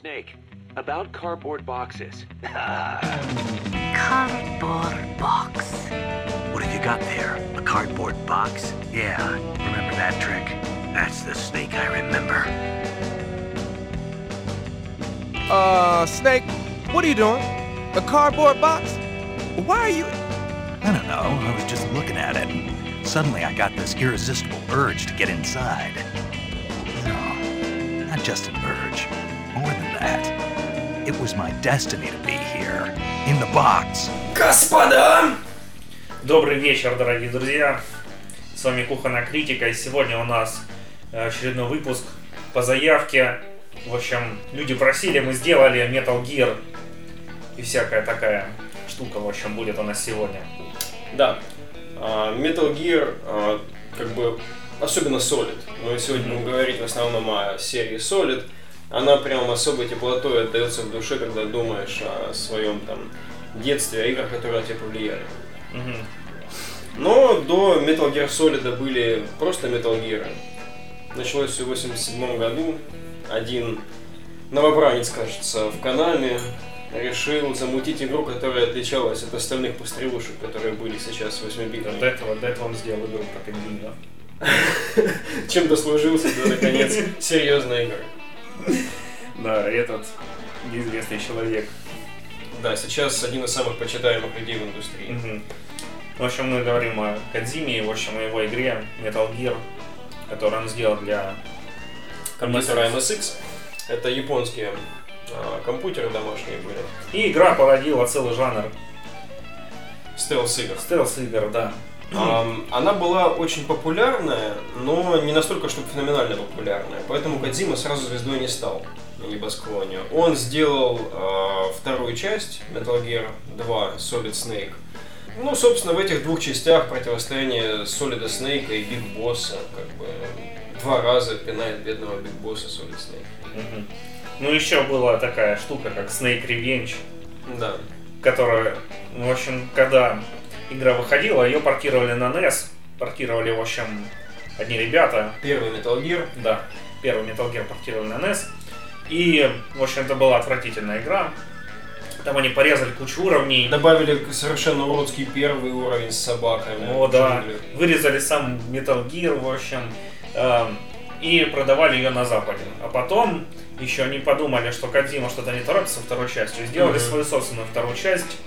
Snake, about cardboard boxes. Cardboard box. What have you got there? A cardboard box? Yeah, remember that trick? That's the snake I remember. Uh, Snake, what are you doing? A cardboard box? Why are you. I don't know, I was just looking at it. and Suddenly I got this irresistible urge to get inside. No, not just an urge. That. It was my destiny to be here. In the box. Господа! Добрый вечер, дорогие друзья. С вами Кухонная Критика, и сегодня у нас э, очередной выпуск по заявке. В общем, люди просили, мы сделали Metal Gear и всякая такая штука, в общем, будет у нас сегодня. Да. А, Metal Gear, а, как бы, особенно Solid. Мы сегодня будем говорить в основном о серии Solid. Она прям особой теплотой отдается в душе, когда думаешь о своем там детстве, о играх, которые на тебя повлияли. Мгм. Но до Metal Gear Solid были просто Metal Gear. Началось все в 87 году. Один новобранец, кажется, в канале решил замутить игру, которая отличалась от остальных пострелушек, которые были сейчас в 8 битах. До этого, до этого он сделал игру про пингвина. Чем дослужился до, наконец, серьезной игры. Да, этот неизвестный человек. Да, сейчас один из самых почитаемых людей в индустрии. В общем, мы говорим о Кадзиме, в общем, о его игре Metal Gear, которую он сделал для Компьютера MSX. Это японские а, компьютеры домашние были. И игра породила целый жанр Стелс-игр. стелс-игр, да. Она была очень популярная, но не настолько, чтобы феноменально популярная. Поэтому Кодзима сразу звездой не стал на небосклоне. Он сделал а, вторую часть Metal Gear 2 Solid Snake. Ну, собственно, в этих двух частях противостояние Solid Snake и Биг Босса, как бы два раза пинает бедного Биг Босса Snake. Мгм. Ну, еще была такая штука, как Snake's Revenge, Да. которая, ну, в общем, когда игра выходила, ее портировали на NES, портировали, в общем, одни ребята, Первый Metal Gear. да, первый Metal Gear портировали на NES, и, в общем, это была отвратительная игра, там они порезали кучу уровней, Добавили совершенно уродский первый уровень с собаками. О, да. Вырезали сам Metal Gear, в общем, эм, и продавали ее на Западе. А потом еще они подумали, что Кадзима что-то не торопится второй частью. Сделали Мгм. свою собственную вторую часть.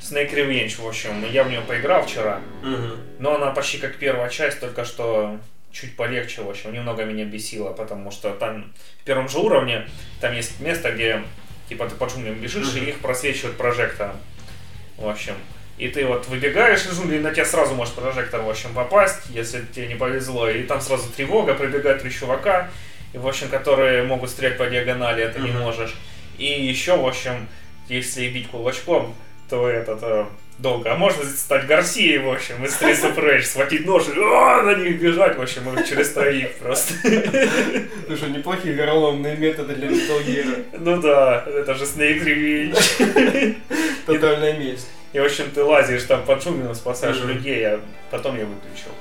Snake Revenge, в общем. Я в нее поиграл вчера. Мгм. Но она почти как первая часть, только что чуть полегче, в общем. Немного меня бесило, потому что там в первом же уровне там есть место, где типа ты по джунглям бежишь, и их просвечивают прожектором. В общем. И ты вот выбегаешь из джунглей, на тебя сразу может прожектор, в общем, попасть, если тебе не повезло. И там сразу тревога, пробегают три чувака, и, в общем, которые могут стрелять по диагонали, это не Мгм. можешь. И еще, в общем, если бить кулачком, то этот э, долго. А можно стать Гарсией, в общем, из of Rage, схватить нож и «А, на них бежать, в общем, через троих просто. Слушай, неплохие вероломные методы для Metal. Ну да, это же Snake Revenge. Тотальная месть. И, в общем, ты лазишь там по джунглям, спасаешь людей, а потом я выключил.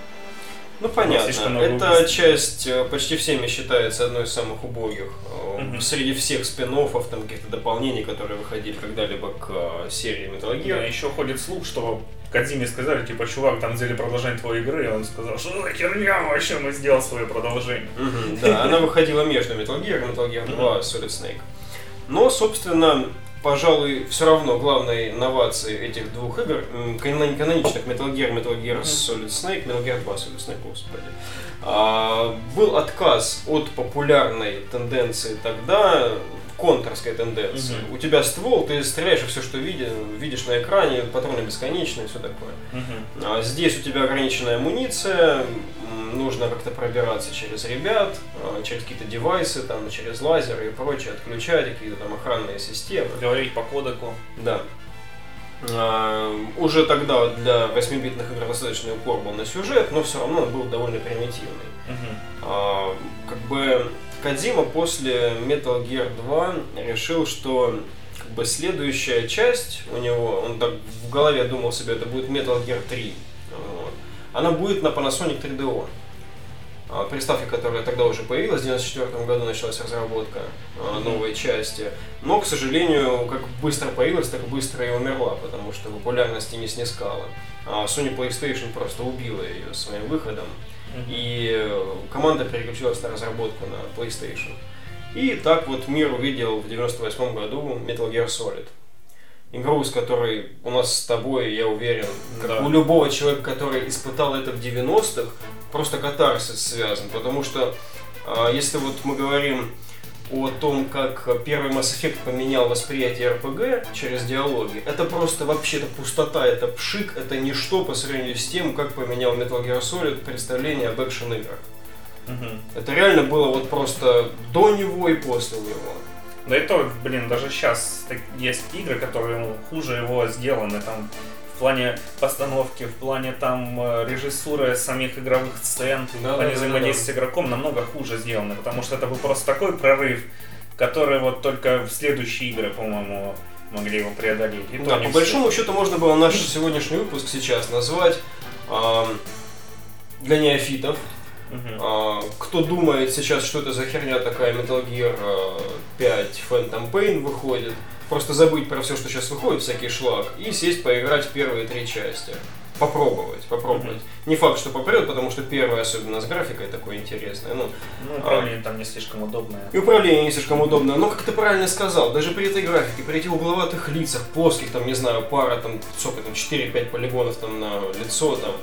Ну понятно. Эта убийств. часть э, почти всеми считается одной из самых убогих Мгм. среди всех спин там каких-то дополнений, которые выходили когда-либо к э, серии Metal Да, Gear. еще ходит слух, что Кадзиме сказали, типа, чувак, там сделали продолжение твоей игры, и он сказал, что за херня вообще, мы сделал свое продолжение. Да, она выходила между Metal Gear и Metal Gear 2 Solid Snake. Но, собственно, пожалуй, все равно главной новацией этих двух игр, м, канон- каноничных Metal Gear, Metal Gear Solid Snake, Metal Gear 2 Solid Snake, господи, а, был отказ от популярной тенденции тогда, контурской тенденции. Мгм. У тебя ствол, ты стреляешь все, что видишь, видишь на экране, патроны бесконечные, все такое. А Здесь у тебя ограниченная амуниция, нужно как-то пробираться через ребят, а, через какие-то девайсы, там, через лазеры и прочее, отключать какие-то там охранные системы. Говорить по кодеку. Да. А, Уже тогда для 8-битных игр достаточный упор был на сюжет, но все равно он был довольно примитивный. А, Как бы Кадзима после Metal Gear 2 решил, что как бы следующая часть у него, он так в голове думал себе, это будет Metal Gear 3. Вот. Она будет на Panasonic 3DO. а, приставки, которая тогда уже появилась, в 1994 году началась разработка а, новой части. Но, к сожалению, как быстро появилась, так быстро и умерла, потому что популярности не снискала. А Sony PlayStation просто убила ее своим выходом. И э, команда переключилась на разработку на PlayStation. И так вот мир увидел в 98 году Metal Gear Solid. Игру, с которой у нас с тобой, я уверен, как Да. у любого человека, который испытал это в 90-х, просто катарсис связан. Потому что а, если вот мы говорим о том, как первый Mass Effect поменял восприятие RPG через диалоги, это просто вообще это пустота, это пшик, это ничто по сравнению с тем, как поменял Metal Gear Solid представление об экшен играх. Мгм. Это реально было вот просто до него и после него. Да и то, блин, даже сейчас есть игры, которые ну, хуже его сделаны, там, в плане постановки, в плане там э, режиссуры самих игровых сцен, Да, в плане да, да, взаимодействия с игроком намного хуже сделаны, потому что это был просто такой прорыв, который вот только в следующие игры, по-моему, могли его преодолеть. И Да, по все. большому счету можно было наш сегодняшний выпуск сейчас назвать ам, для неофитов. Мгм. А, кто думает сейчас, что это за херня такая Metal Gear а, 5 Phantom Pain выходит, просто забыть про все, что сейчас выходит, всякий шлак, и сесть поиграть в первые три части. Попробовать, попробовать. Мгм. Не факт, что попрет, потому что первая, особенно с графикой, такой интересная. Ну, Ну, управление там не слишком удобное. и управление не слишком удобно, но, как ты правильно сказал, даже при этой графике, при этих угловатых лицах, плоских, там, не знаю, пара, там, сколько там, 4-5 полигонов там на лицо, там,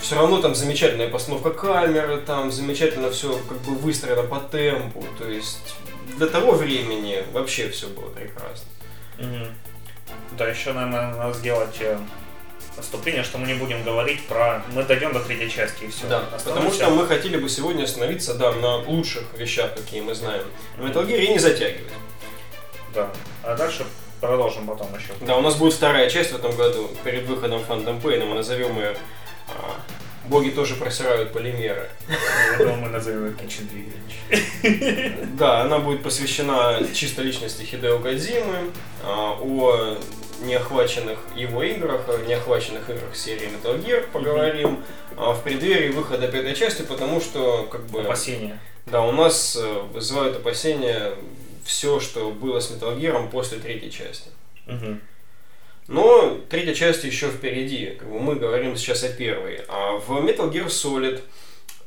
все равно там замечательная постановка камеры, там замечательно все как бы выстроено по темпу, то есть для того времени вообще все было прекрасно. Мгм. Да, еще, наверное, надо сделать э, отступление, что мы не будем говорить про... Мы дойдем до третьей части и все. Да, потому что мы хотели бы сегодня остановиться, да, на лучших вещах, какие мы знаем. В Metal Gear и не затягивать. Да. А дальше продолжим потом еще. Да, у нас будет вторая часть в этом году, перед выходом Phantom Pain, мы назовем ее а, «Боги тоже просирают полимеры». Думаю, мы назовем ее Kitchen Revenge. Да, она будет посвящена чисто личности Хидео Кодзимы, а, о неохваченных его играх, о неохваченных играх серии Metal Gear поговорим а, в преддверии выхода пятой части, потому что как бы Опасения. да, у нас э, вызывают опасения все, что было с Metal Gear после третьей части. Мгм. Но третья часть еще впереди. Как бы мы говорим сейчас о первой. А в Metal Gear Solid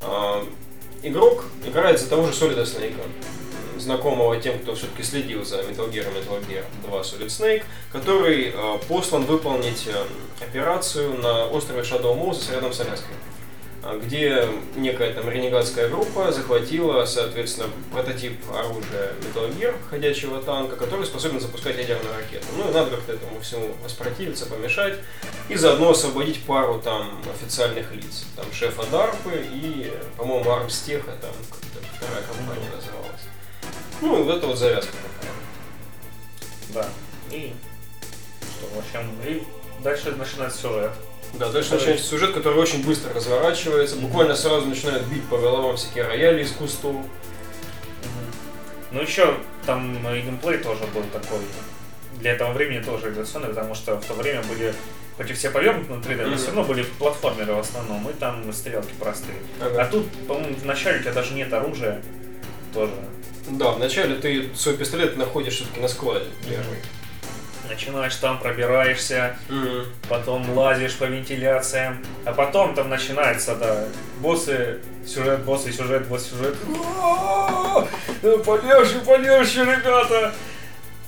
а, игрок играет за того же Solid Snake, знакомого тем, кто все-таки следил за Metal Gear Metal Gear 2 Solid Snake, который а, послан выполнить а, операцию на острове Shadow Moses рядом с Аляской где некая там ренегатская группа захватила, соответственно, прототип оружия Metal Gear, ходячего танка, который способен запускать ядерную ракету. Ну и надо как-то этому всему воспротивиться, помешать, и заодно освободить пару там официальных лиц. Там шефа Дарпы и, по-моему, Армстеха, там как-то вторая компания называлась. Ну, и вот это вот завязка такая. Да. И что, в общем, и дальше начинается сюжет. Да, дальше начинается сюжет, который очень быстро разворачивается, буквально сразу начинают бить по головам всякие рояли из кустов. Ну еще там и геймплей тоже был такой. Для этого времени тоже революционный, потому что в то время были хоть и все повернуты на 3D, но все равно были платформеры в основном, и там стрелки простые. Ага. А тут, по-моему, в начале у тебя даже нет оружия тоже. Да, вначале ты свой пистолет находишь все-таки на складе первый. Начинаешь там, пробираешься, потом лазишь по вентиляциям, а потом там начинается, да, боссы, сюжет, боссы, сюжет, босс, сюжет. Полегче, полегче, ребята!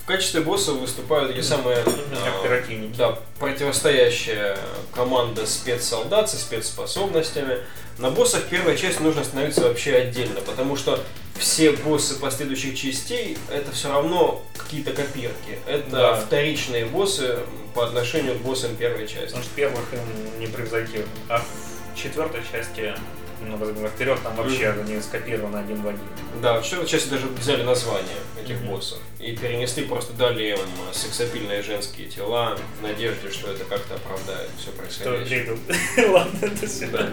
В качестве босса выступают такие самые а, Оперативники. да, противостоящая команда спецсолдат со спецспособностями. На боссах первая часть нужно становиться вообще отдельно, потому что все боссы последующих частей это все равно какие-то копирки. Это Да. вторичные боссы по отношению к боссам первой части. Потому что первых им не превзойти. А в четвертой части, немного забегая вперед, там вообще они скопированы один в один. Да, в четвертой части даже взяли название этих Мгм. боссов и перенесли, просто дали им сексапильные женские тела в надежде, что это как-то оправдает все происходящее. Ладно, это сюда.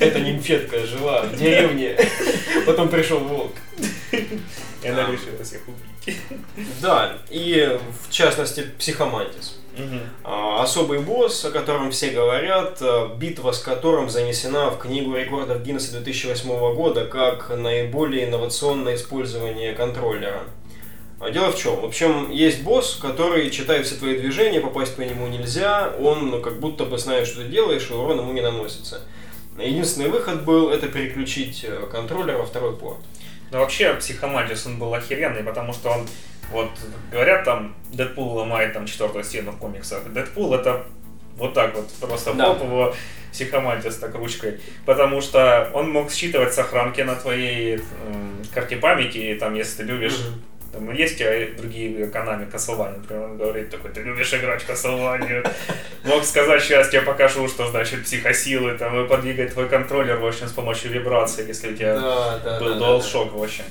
Эта нимфетка жила в деревне, потом пришел волк. И она решила всех убить. Да, и в частности психомантис. А, Особый босс, о котором все говорят, а, битва с которым занесена в книгу рекордов Гиннесса 2008 года как наиболее инновационное использование контроллера. А Дело в чем? В общем, есть босс, который читает все твои движения, попасть по нему нельзя, он ну, как будто бы знает, что ты делаешь, и урон ему не наносится. Единственный выход был это переключить э, контроллер во второй порт. Ну, вообще, Психомантис, он был охеренный, потому что он, вот, говорят, там, Дэдпул ломает там четвертую стену в комиксах. Дэдпул это вот так вот, просто Да. хоп его Психомантис так ручкой. Потому что он мог считывать сохранки на твоей м, карте памяти, и там, если ты любишь Там есть а другие канами Castlevania, например, он говорит такой, ты любишь играть в Castlevania. Мог сказать, сейчас тебе покажу, что значит психосилы, там, и подвигать твой контроллер, в общем, с помощью вибрации, если у тебя Да, да, был да, да, DualShock, в общем.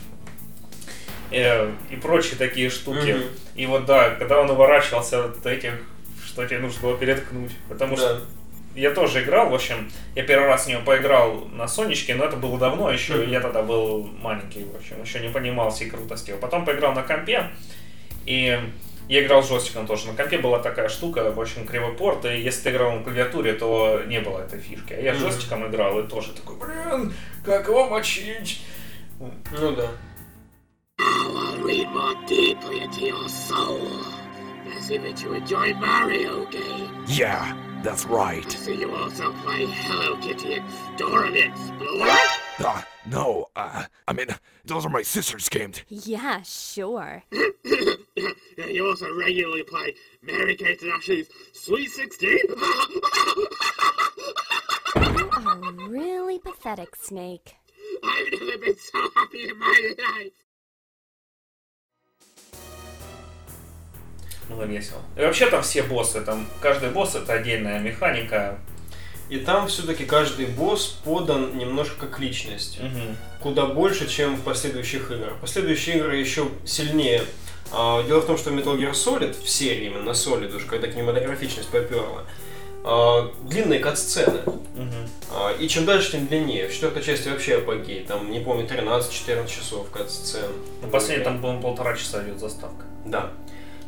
Э, И прочие такие штуки. Мгм. И вот да, когда он уворачивался от этих, что тебе нужно было переткнуть. Потому Да. что я тоже играл, в общем, я первый раз в него поиграл на Сонечке, но это было давно еще, Мгм. я тогда был маленький, в общем, еще не понимал всей крутости. Потом поиграл на компе, и я играл с джойстиком тоже. На компе была такая штука, в общем, кривой порт, и если ты играл на клавиатуре, то не было этой фишки. А я с Мгм. джойстиком играл, и тоже такой, блин, как его мочить? Ну да. Yeah, that's right. So you also play Hello Kitty and Dora the Explorer. Uh, no, uh, I mean, those are my sister's games. Yeah, sure. Yeah, you also regularly play Mary Kate and Ashley's Sweet 16. You are really pathetic, Snake. I've never been so happy in my life. Было весело. И вообще там все боссы, там каждый босс это отдельная механика. И там все-таки каждый босс подан немножко как личность. Мгм. Куда больше, чем в последующих играх. Последующие игры еще сильнее. А, Дело в том, что Metal Gear Solid в серии, именно Solid, уж когда кинематографичность поперла, а, длинные кат-сцены. А, И чем дальше, тем длиннее. В четвертой части вообще апогей. Там, не помню, 13-14 часов кат-сцен. Ну, последний там, по-моему, полтора часа идет заставка. Да.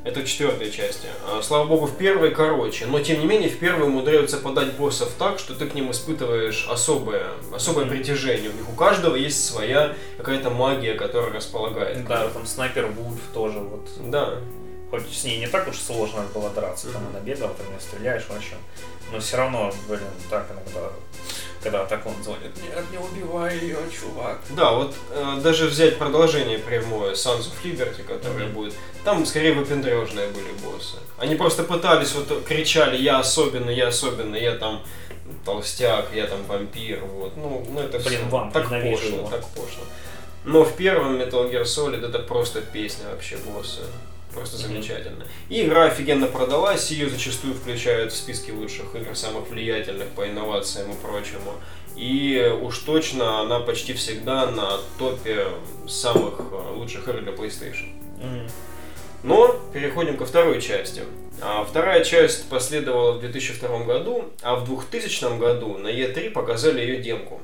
Это в четвертой части. А, Слава богу, в первой короче. Но тем не менее, в первой умудряются подать боссов так, что ты к ним испытываешь особое, особое притяжение. У них у каждого есть своя какая-то магия, которая располагает. Да, там снайпер Вульф тоже вот. Да. Хоть с ней не так уж сложно было драться, там она бегала, ты не стреляешь вообще. Но все равно, блин, так иногда, когда так он звонит, нет, не убивай ее, чувак. Да, вот э, даже взять продолжение прямое Sons of Liberty, которое Мгм. будет, там скорее выпендрежные были боссы. Они просто пытались, вот кричали, я особенный, я особенный, я там толстяк, я там вампир, вот. Ну, ну это Блин, всё вам, так пошло, его. так пошло. Но в первом Metal Gear Solid это просто песня вообще босса. Просто замечательно. И игра офигенно продалась, ее зачастую включают в списки лучших игр, самых влиятельных по инновациям и прочему. И уж точно она почти всегда на топе самых э, лучших игр для PlayStation. Но переходим ко второй части. А вторая часть последовала в 2002 году, а в 2000 году на E3 показали ее демку.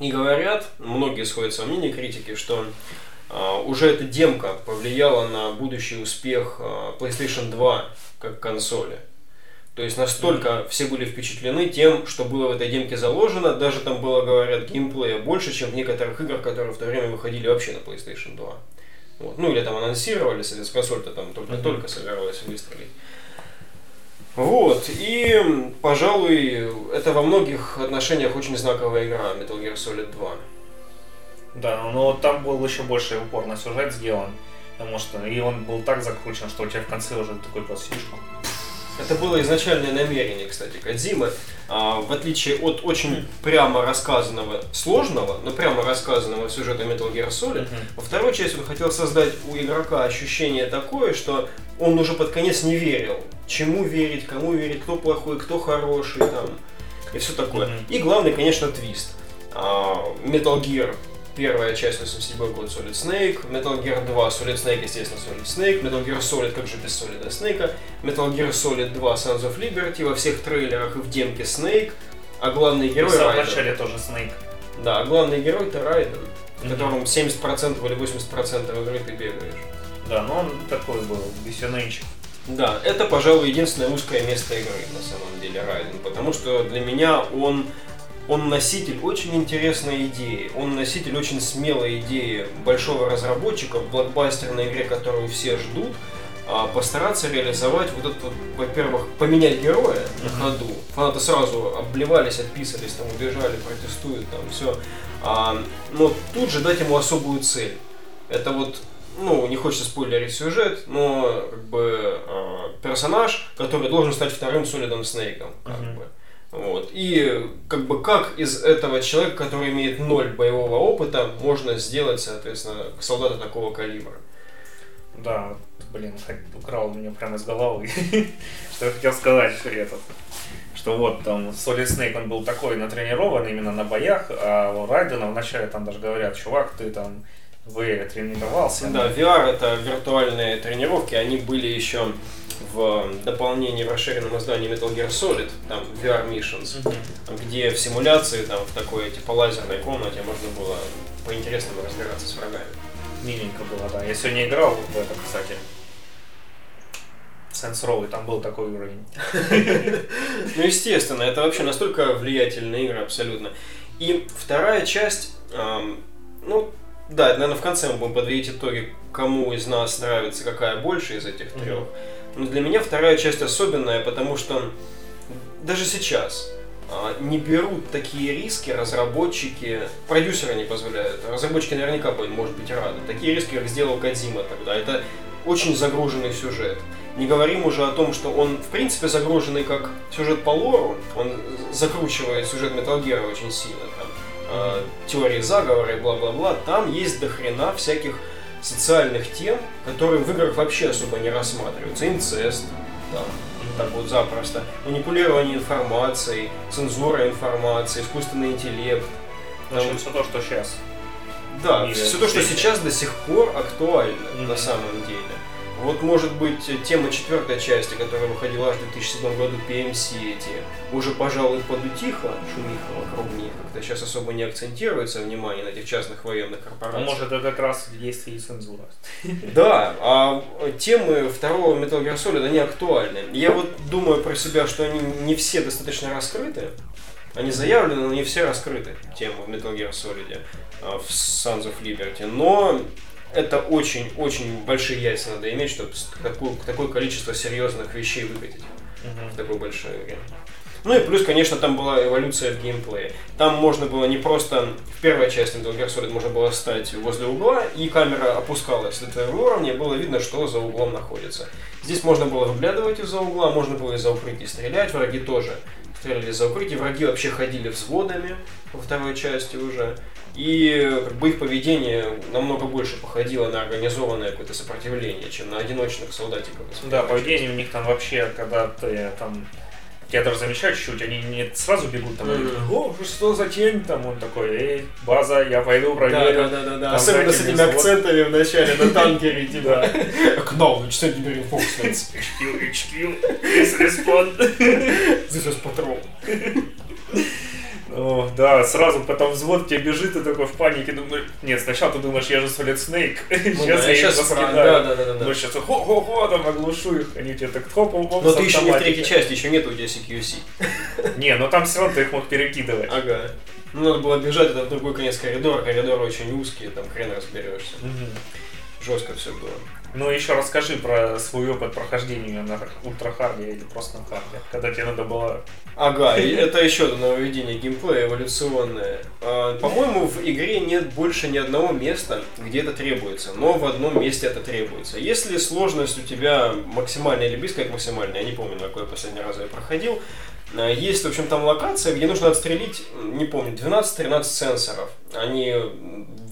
И говорят, многие сходятся во мнении критики, что уже эта демка повлияла на будущий успех а, PlayStation 2 как консоли. То есть настолько все были впечатлены тем, что было в этой демке заложено, даже там было, говорят, геймплея больше, чем в некоторых играх, которые в то время выходили вообще на PlayStation 2. Вот. Ну или там анонсировали, соответственно, консоль-то там только-только собиралась выстрелить. Вот, и, пожалуй, это во многих отношениях очень знаковая игра Metal Gear Solid 2. Да, но там был еще больше упор на сюжет сделан. Потому что и он был так закручен, что у тебя в конце уже такой просто сидишь. Это было изначальное намерение, кстати, Кадзимы. А, в отличие от очень прямо рассказанного, сложного, но прямо рассказанного сюжета Metal Gear Solid, Мгм. во второй части он хотел создать у игрока ощущение такое, что он уже под конец не верил. Чему верить, кому верить, кто плохой, кто хороший, там, и все такое. Мгм. И главный, конечно, твист. А, Metal Gear Первая часть 87 год Solid Snake, Metal Gear 2 Solid Snake, естественно, Solid Snake, Metal Gear Solid, как же без Solid Snake, Metal Gear Solid 2 Sons of Liberty, во всех трейлерах и в демке Snake, а главный в герой самом Райден. начале тоже Снейк. Да, а главный герой это Райден, в котором 70% или 80% игры ты бегаешь. Да, но он такой был, веселенчик. Да, это, пожалуй, единственное узкое место игры, на самом деле, Райден. Потому что для меня он, он носитель очень интересной идеи. Он носитель очень смелой идеи большого разработчика в блокбастерной игре, которую все ждут. а, постараться реализовать вот это, вот, во-первых, поменять героя на ходу. Фанаты сразу обливались, отписались, там убежали, протестуют, там все. но тут же дать ему особую цель. Это вот ну, не хочется спойлерить сюжет, но как бы э, персонаж, который должен стать вторым Солидом Снейком. Как бы. Вот. И как бы как из этого человека, который имеет ноль боевого опыта, можно сделать, соответственно, солдата такого калибра. Да, блин, украл у меня прямо из головы. Что я хотел сказать, что этот, что вот там Solid Snake, он был такой натренирован именно на боях, а у Райдена вначале там даже говорят, чувак, ты там в тренировался. Да, VR это виртуальные тренировки, они были еще в дополнении в расширенном издании Metal Gear Solid, там VR Missions, Мгм. где в симуляции, там в такой типа лазерной комнате можно было по-интересному разбираться с врагами. Миленько было, да. Я сегодня играл в это, кстати. Saints Row, и там был такой уровень. Ну, естественно, это вообще настолько влиятельные игры абсолютно. И вторая часть, эм, ну, да, наверное, в конце мы будем подводить итоги, кому из нас нравится какая больше из этих трех. Но для меня вторая часть особенная, потому что даже сейчас а, не берут такие риски разработчики, продюсеры не позволяют. Разработчики наверняка будут, может быть, рады. Такие риски, как сделал Кадима тогда. Это очень загруженный сюжет. Не говорим уже о том, что он, в принципе, загруженный как сюжет по лору. Он закручивает сюжет Metal Gear очень сильно. Там, э, теории заговора и бла-бла-бла. Там есть до хрена всяких социальных тем, которые в играх вообще особо не рассматриваются. Инцест, там, так вот запросто. Манипулирование информацией, цензура информации, искусственный интеллект. В общем, все то, что сейчас. Да, все то, что сейчас до сих пор актуально Мгм. на самом деле. Вот может быть тема четвертой части, которая выходила аж в 2007 году, PMC эти, уже, пожалуй, подутихла, шумиха вокруг них, как-то сейчас особо не акцентируется внимание на этих частных военных А корпорациях. может, это как раз есть и цензура. Да, а темы второго Metal Gear Solid, они актуальны. Я вот думаю про себя, что они не все достаточно раскрыты. Они заявлены, но не все раскрыты, темы в Metal Gear Solid, а, в Sons of Liberty. Но это очень-очень большие яйца надо иметь, чтобы такое, такое количество серьезных вещей выкатить в такой большой игре. Ну и плюс, конечно, там была эволюция в геймплее. Там можно было не просто в первой части Metal Gear Solid можно было стать возле угла, и камера опускалась до твоего уровня, было видно, что за углом находится. Здесь можно было выглядывать из-за угла, можно было из-за укрытий стрелять, враги тоже стреляли из-за укрытий, враги вообще ходили взводами во второй части уже. И как бы их поведение намного больше походило на организованное какое-то сопротивление, чем на одиночных солдатиков. Да, поведение у них там вообще, когда ты там я даже замечаю чуть-чуть, они не сразу бегут там, о, что за тень, там он такой, эй, база, я пойду Да, проверю. да, да, да, да. Там Особенно с этими акцентами в начале на танкере, типа. Да. Acknowledge, send me reinforcements. HQ, HQ, please respond. This is patrol. О, да, сразу потом взвод тебе бежит, и такой в панике думаешь, нет, сначала ты думаешь, я же Solid Snake, Ну сейчас да, я их щас раскидаю. Да, да, да, да. Ну, сейчас хо-хо-хо, там оглушу их, они тебе так хоп-хоп-хоп Но с ты еще не в третьей части, еще нет у тебя CQC. Не, ну там все равно ты их мог перекидывать. Ага. Ну, надо было бежать это в другой конец коридора, коридоры очень узкие, там хрен разберешься. Жестко все было. Ну, еще расскажи про свой опыт прохождения на ультрахарде или просто на харде, когда тебе надо было... Ага, это еще одно нововведение геймплея эволюционное. А, По-моему, в игре нет больше ни одного места, где это требуется, но в одном месте это требуется. Если сложность у тебя максимальная или близкая к максимальной, я не помню, на какой последний раз я проходил, есть, в общем, там локация, где нужно отстрелить, не помню, 12-13 сенсоров. Они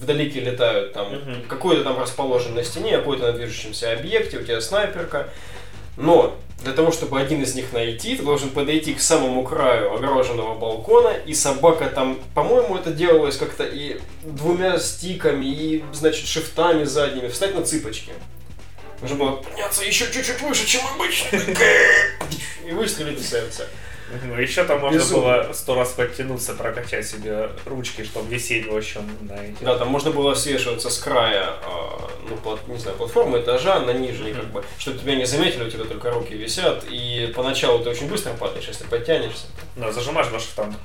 вдалеке летают, там, Мгм. какой-то там расположен на стене, какой-то на движущемся объекте, у тебя снайперка. Но для того, чтобы один из них найти, ты должен подойти к самому краю огороженного балкона, и собака там, по-моему, это делалось как-то и двумя стиками, и, значит, шифтами задними, встать на цыпочки. Нужно было подняться еще чуть-чуть выше, чем обычно, и выстрелить в сердце. Ну, еще там можно Безумно. было сто раз подтянуться, прокачать себе ручки, чтобы висеть, в общем, на эти. Да, там можно было свешиваться с края, а, ну, плат- не знаю, платформы, этажа на нижний, как бы, чтобы тебя не заметили, у тебя только руки висят, и поначалу ты очень быстро падаешь, если подтянешься. Да, зажимаешь на штанг.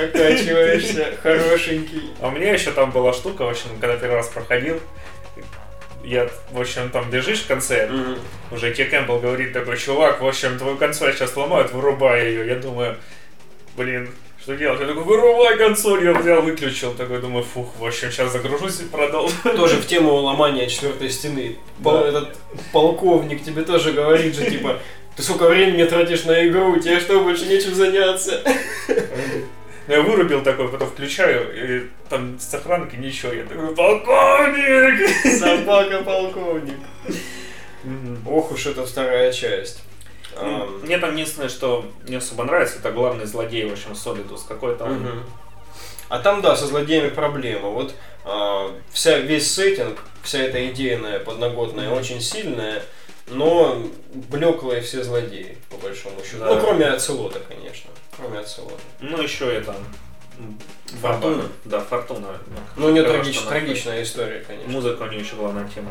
Окачиваешься, хорошенький. А у меня еще там была штука, в общем, когда первый раз проходил, я, в общем, там бежишь в конце, Мгм. уже тебе Кэмпбелл говорит такой, чувак, в общем, твою консоль сейчас ломают, вырубай ее. Я думаю, блин, что делать? Я такой, вырубай консоль, я взял, выключил. Такой, думаю, фух, в общем, сейчас загружусь и продолжу. Тоже в тему ломания четвертой стены. Пол- Этот полковник тебе тоже говорит же, типа, ты сколько времени тратишь на игру, тебе что, больше нечем заняться? Я вырубил такой, потом включаю, и там с сохранки ничего. Я такой, полковник! Собака полковник. Ох уж это вторая часть. Ам, Мне там единственное, что мне особо нравится, это главный злодей, в общем, Солидус. Какой-то он Мгм. А там, да, со злодеями проблема. Вот а, вся, весь сеттинг, вся эта идейная, подноготная, очень сильная, но блеклые все злодеи, по большому счету. Да. Ну, кроме Ацелота, конечно. Кроме Ацелота. Ну, еще это... Фортуна? баба. Да, Фортуна. Ну, у нее трагич- она- трагичная история, конечно. Музыка у нее еще главная тема.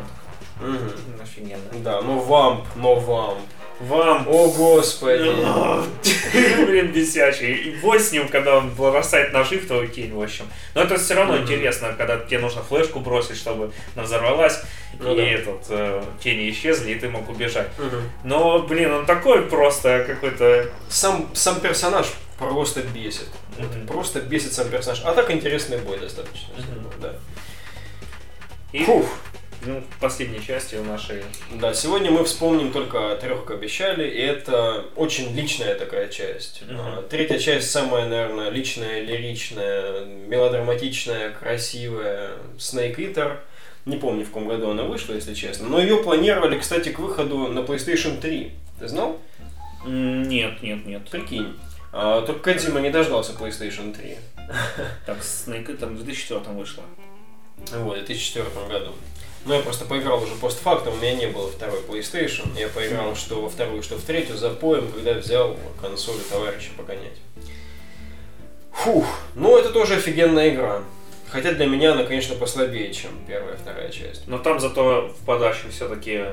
Мгм. Офигенная. Да, но вамп, но вамп. Вам О, господи. Блин, бесячий. И бой с ним, когда он бросает ножи в твою тень, в общем. Но это все равно интересно, когда тебе нужно флешку бросить, чтобы она взорвалась, Ну и да. этот, э, тени исчезли, и ты мог убежать. Но, блин, он такой просто какой-то... Сам, сам персонаж просто бесит. Просто бесит сам персонаж. А так интересный бой достаточно. Да. И Фух. Ну, последней части у нашей... Да, сегодня мы вспомним только трех, как обещали, и это очень личная такая часть. А, Третья часть самая, наверное, личная, лиричная, мелодраматичная, красивая. Snake Eater. Не помню, в каком году она вышла, если честно. Но ее планировали, кстати, к выходу на PlayStation 3. Ты знал? Нет, нет, нет. Прикинь. А, только Кодзима не дождался PlayStation 3. Так, Snake Eater в 2004 вышло. Вот, в 2004 году. Ну, я просто поиграл уже постфактум, у меня не было второй PlayStation. Я поиграл что во вторую, что в третью, за поем, когда взял консоль товарища погонять. Фух, ну это тоже офигенная игра. Хотя для меня она, конечно, послабее, чем первая вторая часть. Но там зато в подаче все-таки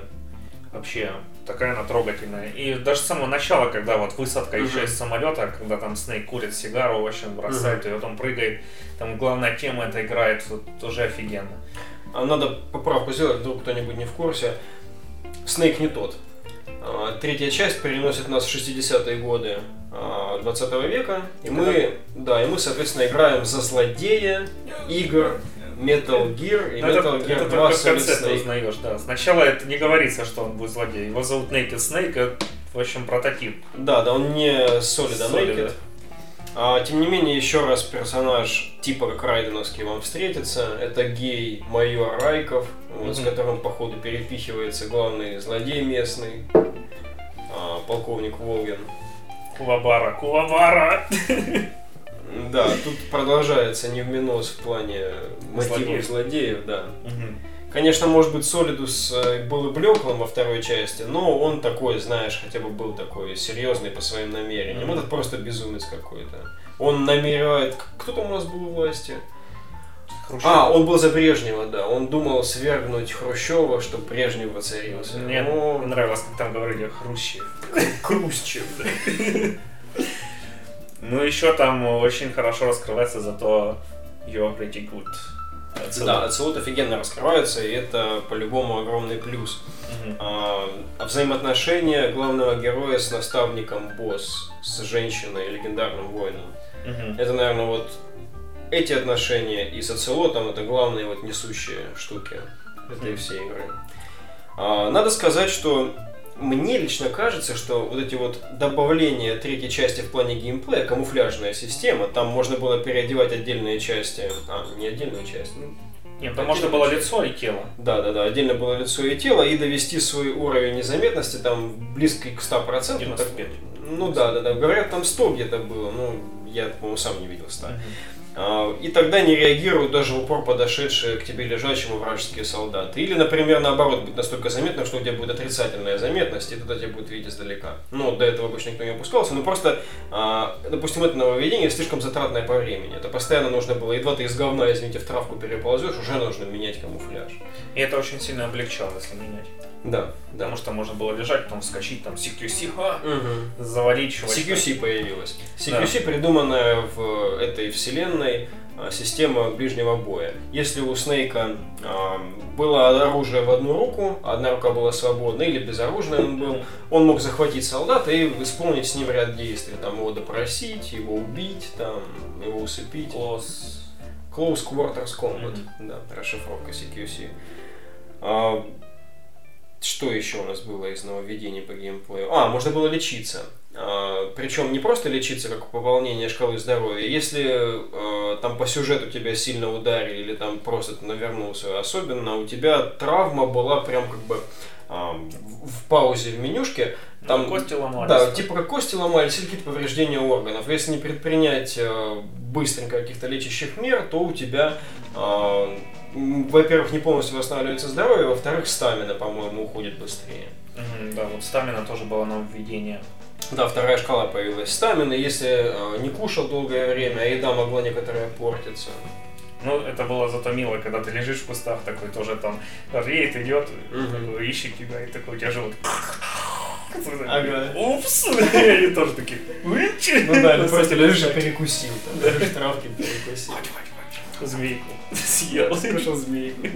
вообще такая она трогательная. И даже с самого начала, когда вот высадка Мгм. еще из самолета, когда там Снейк курит сигару, в общем, бросает ее, потом прыгает, там главная тема это играет, вот тоже офигенно. А надо поправку сделать, вдруг кто-нибудь не в курсе. Снейк не тот. А, Третья часть переносит нас в 60-е годы а, 20 века. И мы, да, и мы, соответственно, играем за злодея игр Metal Gear и Ну, это, Metal Gear это 2 только в Solid Snake. узнаешь, да. Сначала это не говорится, что он будет злодей. Его зовут Naked Snake, это, в общем, прототип. Да, да, он не Solid, а Solid, Naked. А, тем не менее, еще раз персонаж типа как Райденовский вам встретится. Это гей майор Райков, вот, с которым, походу, перепихивается главный злодей местный, а, полковник Волгин. Кулабара, Кулабара! Да, тут продолжается невминос в плане мотивов Злодеев. злодеев, да. Мгм. Конечно, может быть, Солидус э, был и блеклым во второй части, но он такой, знаешь, хотя бы был такой серьезный по своим намерениям. Мгм. Этот просто безумец какой-то. Он намеревает... Кто там у нас был у власти? Хрущев. А, он был за Брежнева, да. Он думал свергнуть Хрущева, чтобы Брежнев воцарился. Мне Но- нравилось, как там говорили Хрущев. Хрущев, да. Ну, еще там очень хорошо раскрывается зато You're Pretty Good. Отсюда. Да, Ацелот офигенно раскрывается, и это по-любому огромный плюс. Мгм. А, взаимоотношения главного героя с наставником босс, с женщиной, легендарным воином. Мгм. Это, наверное, вот эти отношения и с Ацелотом это главные вот несущие штуки этой всей игры. А, надо сказать, что мне лично кажется, что вот эти вот добавления третьей части в плане геймплея, камуфляжная система, там можно было переодевать отдельные части, а, не отдельные части, ну, Нет, там можно было лицо и тело. да, да, да, отдельно было лицо и тело, и довести свой уровень незаметности там близкий к 100%. 95. Ну да, да, да. Говорят, там 100 где-то было. Ну, я, по-моему, сам не видел 100. А, И тогда не реагируют даже в упор подошедшие к тебе лежачему вражеские солдаты. Или, например, наоборот, будет настолько заметно, что у тебя будет отрицательная заметность, и тогда тебя будет видеть издалека. Ну, до этого обычно никто не опускался, но просто, а, допустим, это нововведение слишком затратное по времени. Это постоянно нужно было, едва ты из говна, извините, в травку переползешь, уже нужно менять камуфляж. И это очень сильно облегчало, если менять. Да, да. Потому что можно было лежать, потом вскочить, там, CQC, ха, Мгм. завалить чувачка. CQC появилась. CQC придуманная в этой вселенной а, система ближнего боя. Если у Снейка а, было оружие в одну руку, одна рука была свободна или безоружный он был, он мог захватить солдата и исполнить с ним ряд действий. Там его допросить, его убить, там, его усыпить. Close. Close Quarters Combat, Мгм. да, расшифровка CQC. Что еще у нас было из нововведений по геймплею? А, можно было лечиться. А, причем не просто лечиться, как пополнение шкалы здоровья. Если э, там по сюжету тебя сильно ударили или там просто ты навернулся, особенно у тебя травма была прям как бы в, паузе в менюшке. Там кости ломались. Да, типа как кости ломались или какие-то повреждения органов. Если не предпринять э, быстренько каких-то лечащих мер, то у тебя, э, во-первых, не полностью восстанавливается здоровье, во-вторых, стамина, по-моему, уходит быстрее. Мгм, да, вот стамина тоже было нововведение. Да, вторая шкала появилась стамина, если э, не кушал долгое время, а еда могла некоторая портиться. Ну, это было зато мило, когда ты лежишь в кустах, такой тоже там рейд идет, такой ищет тебя, и такой у тебя живот. Ага. Упс! И они тоже такие. Ну да, ты просто лежишь и перекусил, там, лежишь в травке перекусил. Змейку. Съел. Скушал змейку.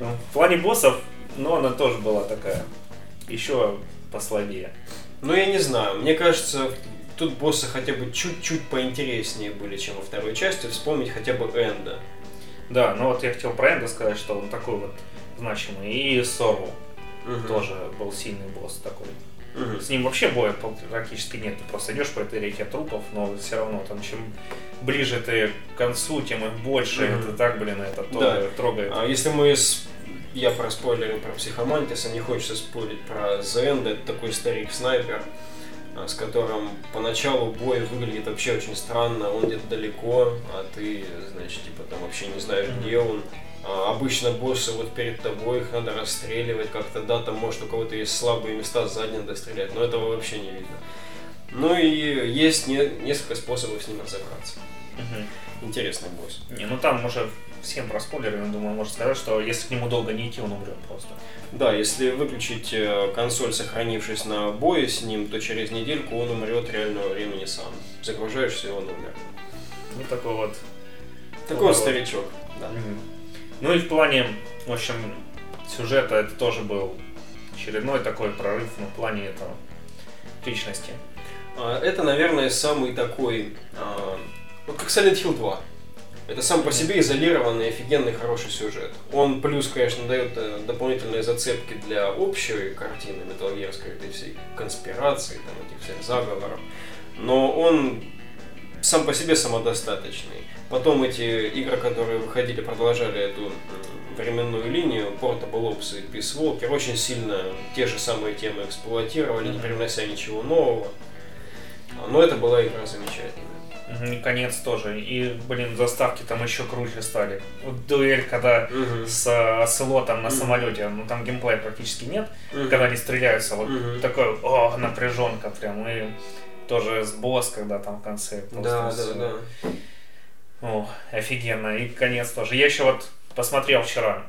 Ну, В плане боссов, ну, она тоже была такая. Еще послабее. Ну, я не знаю, мне кажется, тут боссы хотя бы чуть-чуть поинтереснее были, чем во второй части. Вспомнить хотя бы Энда. Да, ну вот я хотел про Энда сказать, что он такой вот значимый. И Сору Мгм. тоже был сильный босс такой. Мгм. С ним вообще боя практически нет. Ты просто идешь по этой реке трупов, но все равно там чем ближе ты к концу, тем их больше. Мгм. Это так, блин, это Да. трогает. А если мы с... Я про спойлеры про психомантиса, не хочется спорить про Зенда, это такой старик-снайпер, с которым поначалу бой выглядит вообще очень странно, он где-то далеко, а ты, значит, типа там вообще не знаешь, где он. А, обычно боссы вот перед тобой, их надо расстреливать как-то, да, там может у кого-то есть слабые места, сзади надо стрелять, но этого вообще не видно. Ну и есть не- несколько способов с ним разобраться. Мгм. Интересный босс. Не, ну там уже всем про спойлеры, я думаю, можно сказать, что если к нему долго не идти, он умрет просто. Да, если выключить э, консоль, сохранившись на бое с ним, то через недельку он умрет реального времени сам. Загружаешься, и он умер. Ну такой вот. Такой вот старичок. Да. Мгм. Ну и в плане, в общем, сюжета это тоже был очередной такой прорыв ну, в плане этого личности. А, Это, наверное, самый такой, а, вот как Silent Hill 2. Это сам по себе изолированный, офигенный, хороший сюжет. Он плюс, конечно, дает э, дополнительные зацепки для общей картины металлгерской, этой всей конспирации, там, этих всех заговоров. Но он сам по себе самодостаточный. Потом эти игры, которые выходили, продолжали эту временную линию, Portable Ops и Peace Walker, очень сильно те же самые темы эксплуатировали, не привнося ничего нового. Но это была игра замечательная. И конец тоже. И, блин, заставки там еще круче стали. Вот дуэль, когда Мгм. с э, оселотом на Мгм. самолете, ну там геймплея практически нет, Мгм. когда они стреляются, вот Мгм. такой, о, напряженка прям. И тоже с босс, когда там в конце. Да, да, всё. да. О, офигенно. И конец тоже. Я еще вот посмотрел вчера.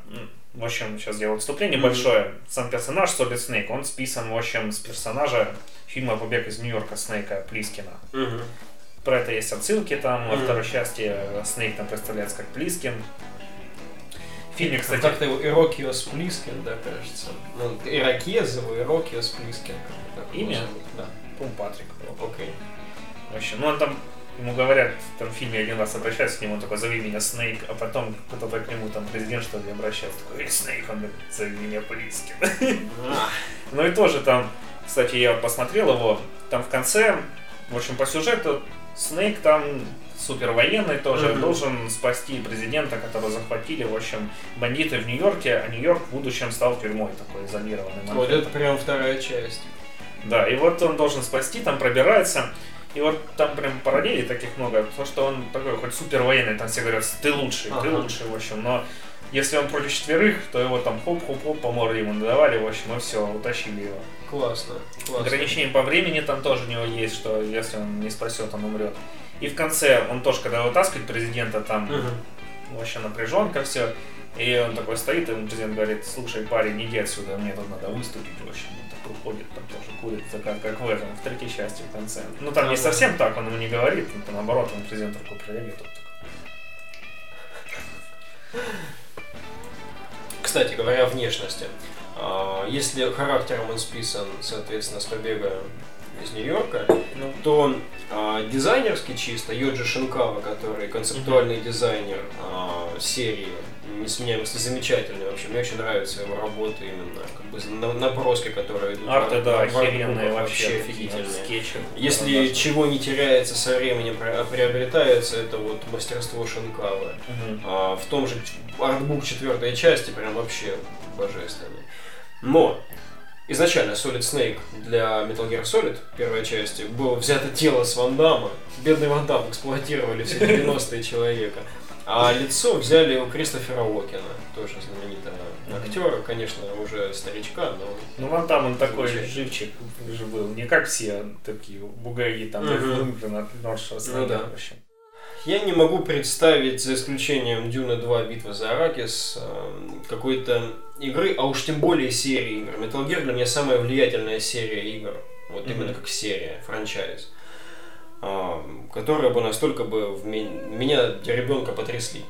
В общем, сейчас сделаю вступление Мгм. большое. Сам персонаж Solid Snake, он списан, в общем, с персонажа фильма «Побег из Нью-Йорка» Снейка Плискина. Мгм. Про это есть отсылки там. Во Мгм. второй части Снейк там представляется как Плискин. В фильме, кстати, Как-то его Ирокуа Плискин, да, кажется. Ну, Ирокезово, Ирокуа Плискин. его Имя? Да. по-моему, Патрик. Окей. В общем, ну он там Ему говорят, там в фильме один раз обращаются к нему, он такой, зови меня Снейк, а потом кто-то к нему, там, президент, что ли, обращается, такой, эй, Снейк, он говорит, зови меня Плискин. А, Ну и тоже там, кстати, я посмотрел его, там в конце, в общем, по сюжету, Снейк там супер военный тоже, Мгм. должен спасти президента, которого захватили, в общем, бандиты в Нью-Йорке, а Нью-Йорк в будущем стал тюрьмой такой изолированный. Вот это прям вторая часть. Да, и вот он должен спасти, там пробирается. И вот там прям параллелей таких много. То, что он такой хоть супер военный, там все говорят, ты лучший, ты Ага. лучший, в общем. Но если он против четверых, то его там хоп-хоп-хоп по морде ему надавали, в общем, и все, утащили его. Классно. классно. Ограничение по времени там тоже у него есть, что если он не спасет, он умрет. И в конце, он тоже, когда вытаскивает президента, там Мгм. вообще напряженка все. И он такой стоит, и президент говорит, слушай, парень, иди отсюда, мне тут надо выступить, в общем. Ходит, там тоже курит, как, как в этом, в третьей части, в конце. Ну, там не совсем так, он ему не говорит, но наоборот, он президент руку проявит. Кстати, говоря о внешности. а, Если характером он списан, соответственно, с побега из Нью-Йорка, Ну. то а, дизайнерски чисто Йоджи Шинкава, который концептуальный дизайнер а, серии несменяемости замечательный вообще. Мне очень нравятся его работы именно как бы на- наброски, которые идут. Арты, в- да, в охеренные вообще, офигительные. скетчи. Если Да, чего не теряется со временем, а приобретается, это вот мастерство Шинкавы. Мгм. А, в том же артбук четвертой части прям вообще божественный. Но изначально Solid Snake для Metal Gear Solid первой части было взято тело с Ван Дамма. Бедный Ван Дам эксплуатировали все 90-е человека. А лицо взяли у Кристофера Уокена, тоже знаменитого актера, конечно, уже старичка, но Ну, вон там он такой Замечательно. живчик же был, не как все такие бугаи, там, Мгм. mm Норша, Ну да. в общем. Я не могу представить, за исключением Дюна 2 Битва за Аракис, эм, какой-то игры, а уж тем более серии игр. Metal Gear для меня самая влиятельная серия игр. Вот именно как серия, франчайз. эм, Которая бы настолько бы в ме- меня, ребенка, потрясли.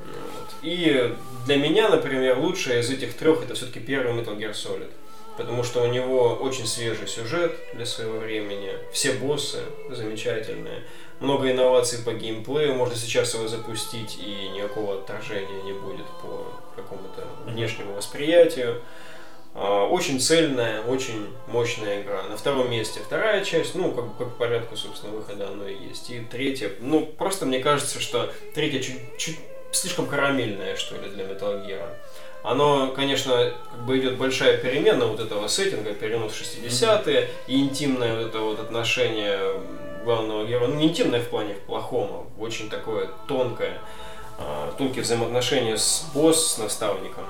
Вот. И для меня, например, лучшая из этих трех это все-таки первый Metal Gear Solid. Потому что у него очень свежий сюжет для своего времени. Все боссы замечательные. Много инноваций по геймплею. Можно сейчас его запустить и никакого отторжения не будет по какому-то внешнему восприятию. А, Очень цельная, очень мощная игра. На втором месте вторая часть, ну, как, как по порядку, собственно, выхода оно и есть. И третья, ну, просто мне кажется, что третья чуть, чуть слишком карамельная, что ли, для Metal Gear. Оно, конечно, как бы идет большая перемена вот этого сеттинга, перенос в 60-е, и интимное вот это вот отношение главного героя, ну не интимное в плане плохом, а очень такое тонкое, а, тонкие взаимоотношения с босс, с наставником.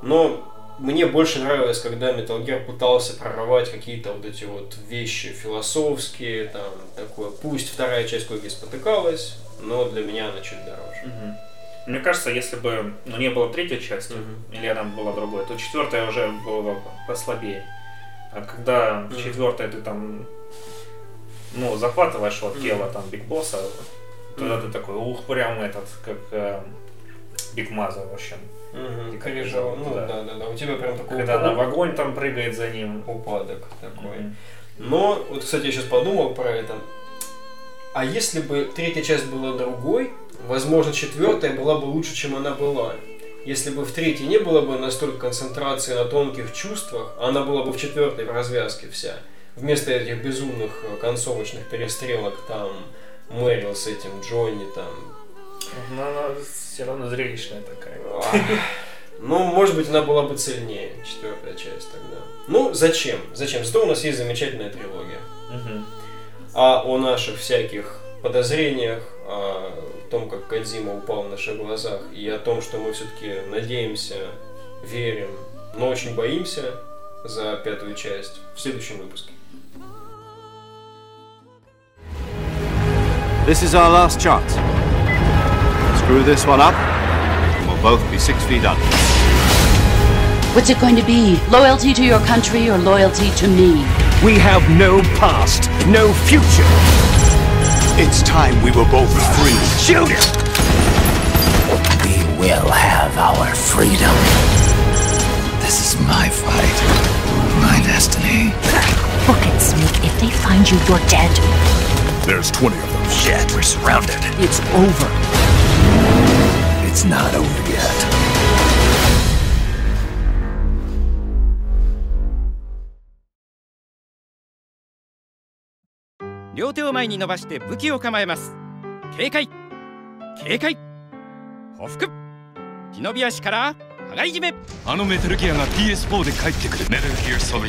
Но мне больше нравилось, когда Metal Gear пытался прорывать какие-то вот эти вот вещи философские, там, такое. Пусть вторая часть кое-где спотыкалась, но для меня она чуть дороже. Мгм. Мне кажется, если бы ну, не было третьей части, Мгм. или она была другой, то четвертая уже была бы послабее. А когда в Мгм. четвертой ты там ну, захватываешь от Мгм. тела там Биг Босса, тогда Мгм. ты такой, ух, прям этот, как э, Big Mother, в общем. Угу, коррежировал. Ну да. да, да, да. У тебя прям такой Когда упа- она в огонь там прыгает за ним. упадок такой. Мгм. Но, вот, кстати, я сейчас подумал про это. А если бы третья часть была другой, возможно, четвертая была бы лучше, чем она была. Если бы в третьей не было бы настолько концентрации на тонких чувствах, а она была бы в четвертой в развязке вся. Вместо этих безумных э, концовочных перестрелок там Мэрил с этим Джонни там. Но она все равно зрелищная такая. Ну, может быть, она была бы цельнее, четвертая часть тогда. Ну, зачем? Зачем? Зато у нас есть замечательная трилогия. Мгм. а о наших всяких подозрениях, о том, как Кадзима упал на наших глазах, и о том, что мы все-таки надеемся, верим, но очень боимся за пятую часть в следующем выпуске. This is our last chance. Screw this one up, and we'll both be six feet under. What's it going to be? Loyalty to your country or loyalty to me? We have no past, no future. It's time we were both free. Shoot him! We will have our freedom. This is my fight, my destiny. Book it, Snake. If they find you, you're dead. There's 20 of them. Shit, we're surrounded. It's over. It's not over yet. 両手を前に伸ばして武器を構えます。警戒。警戒。ほふく忍び足から羽交い締め。あのメタルギアが PS4 で帰ってくる。メタルギアソリ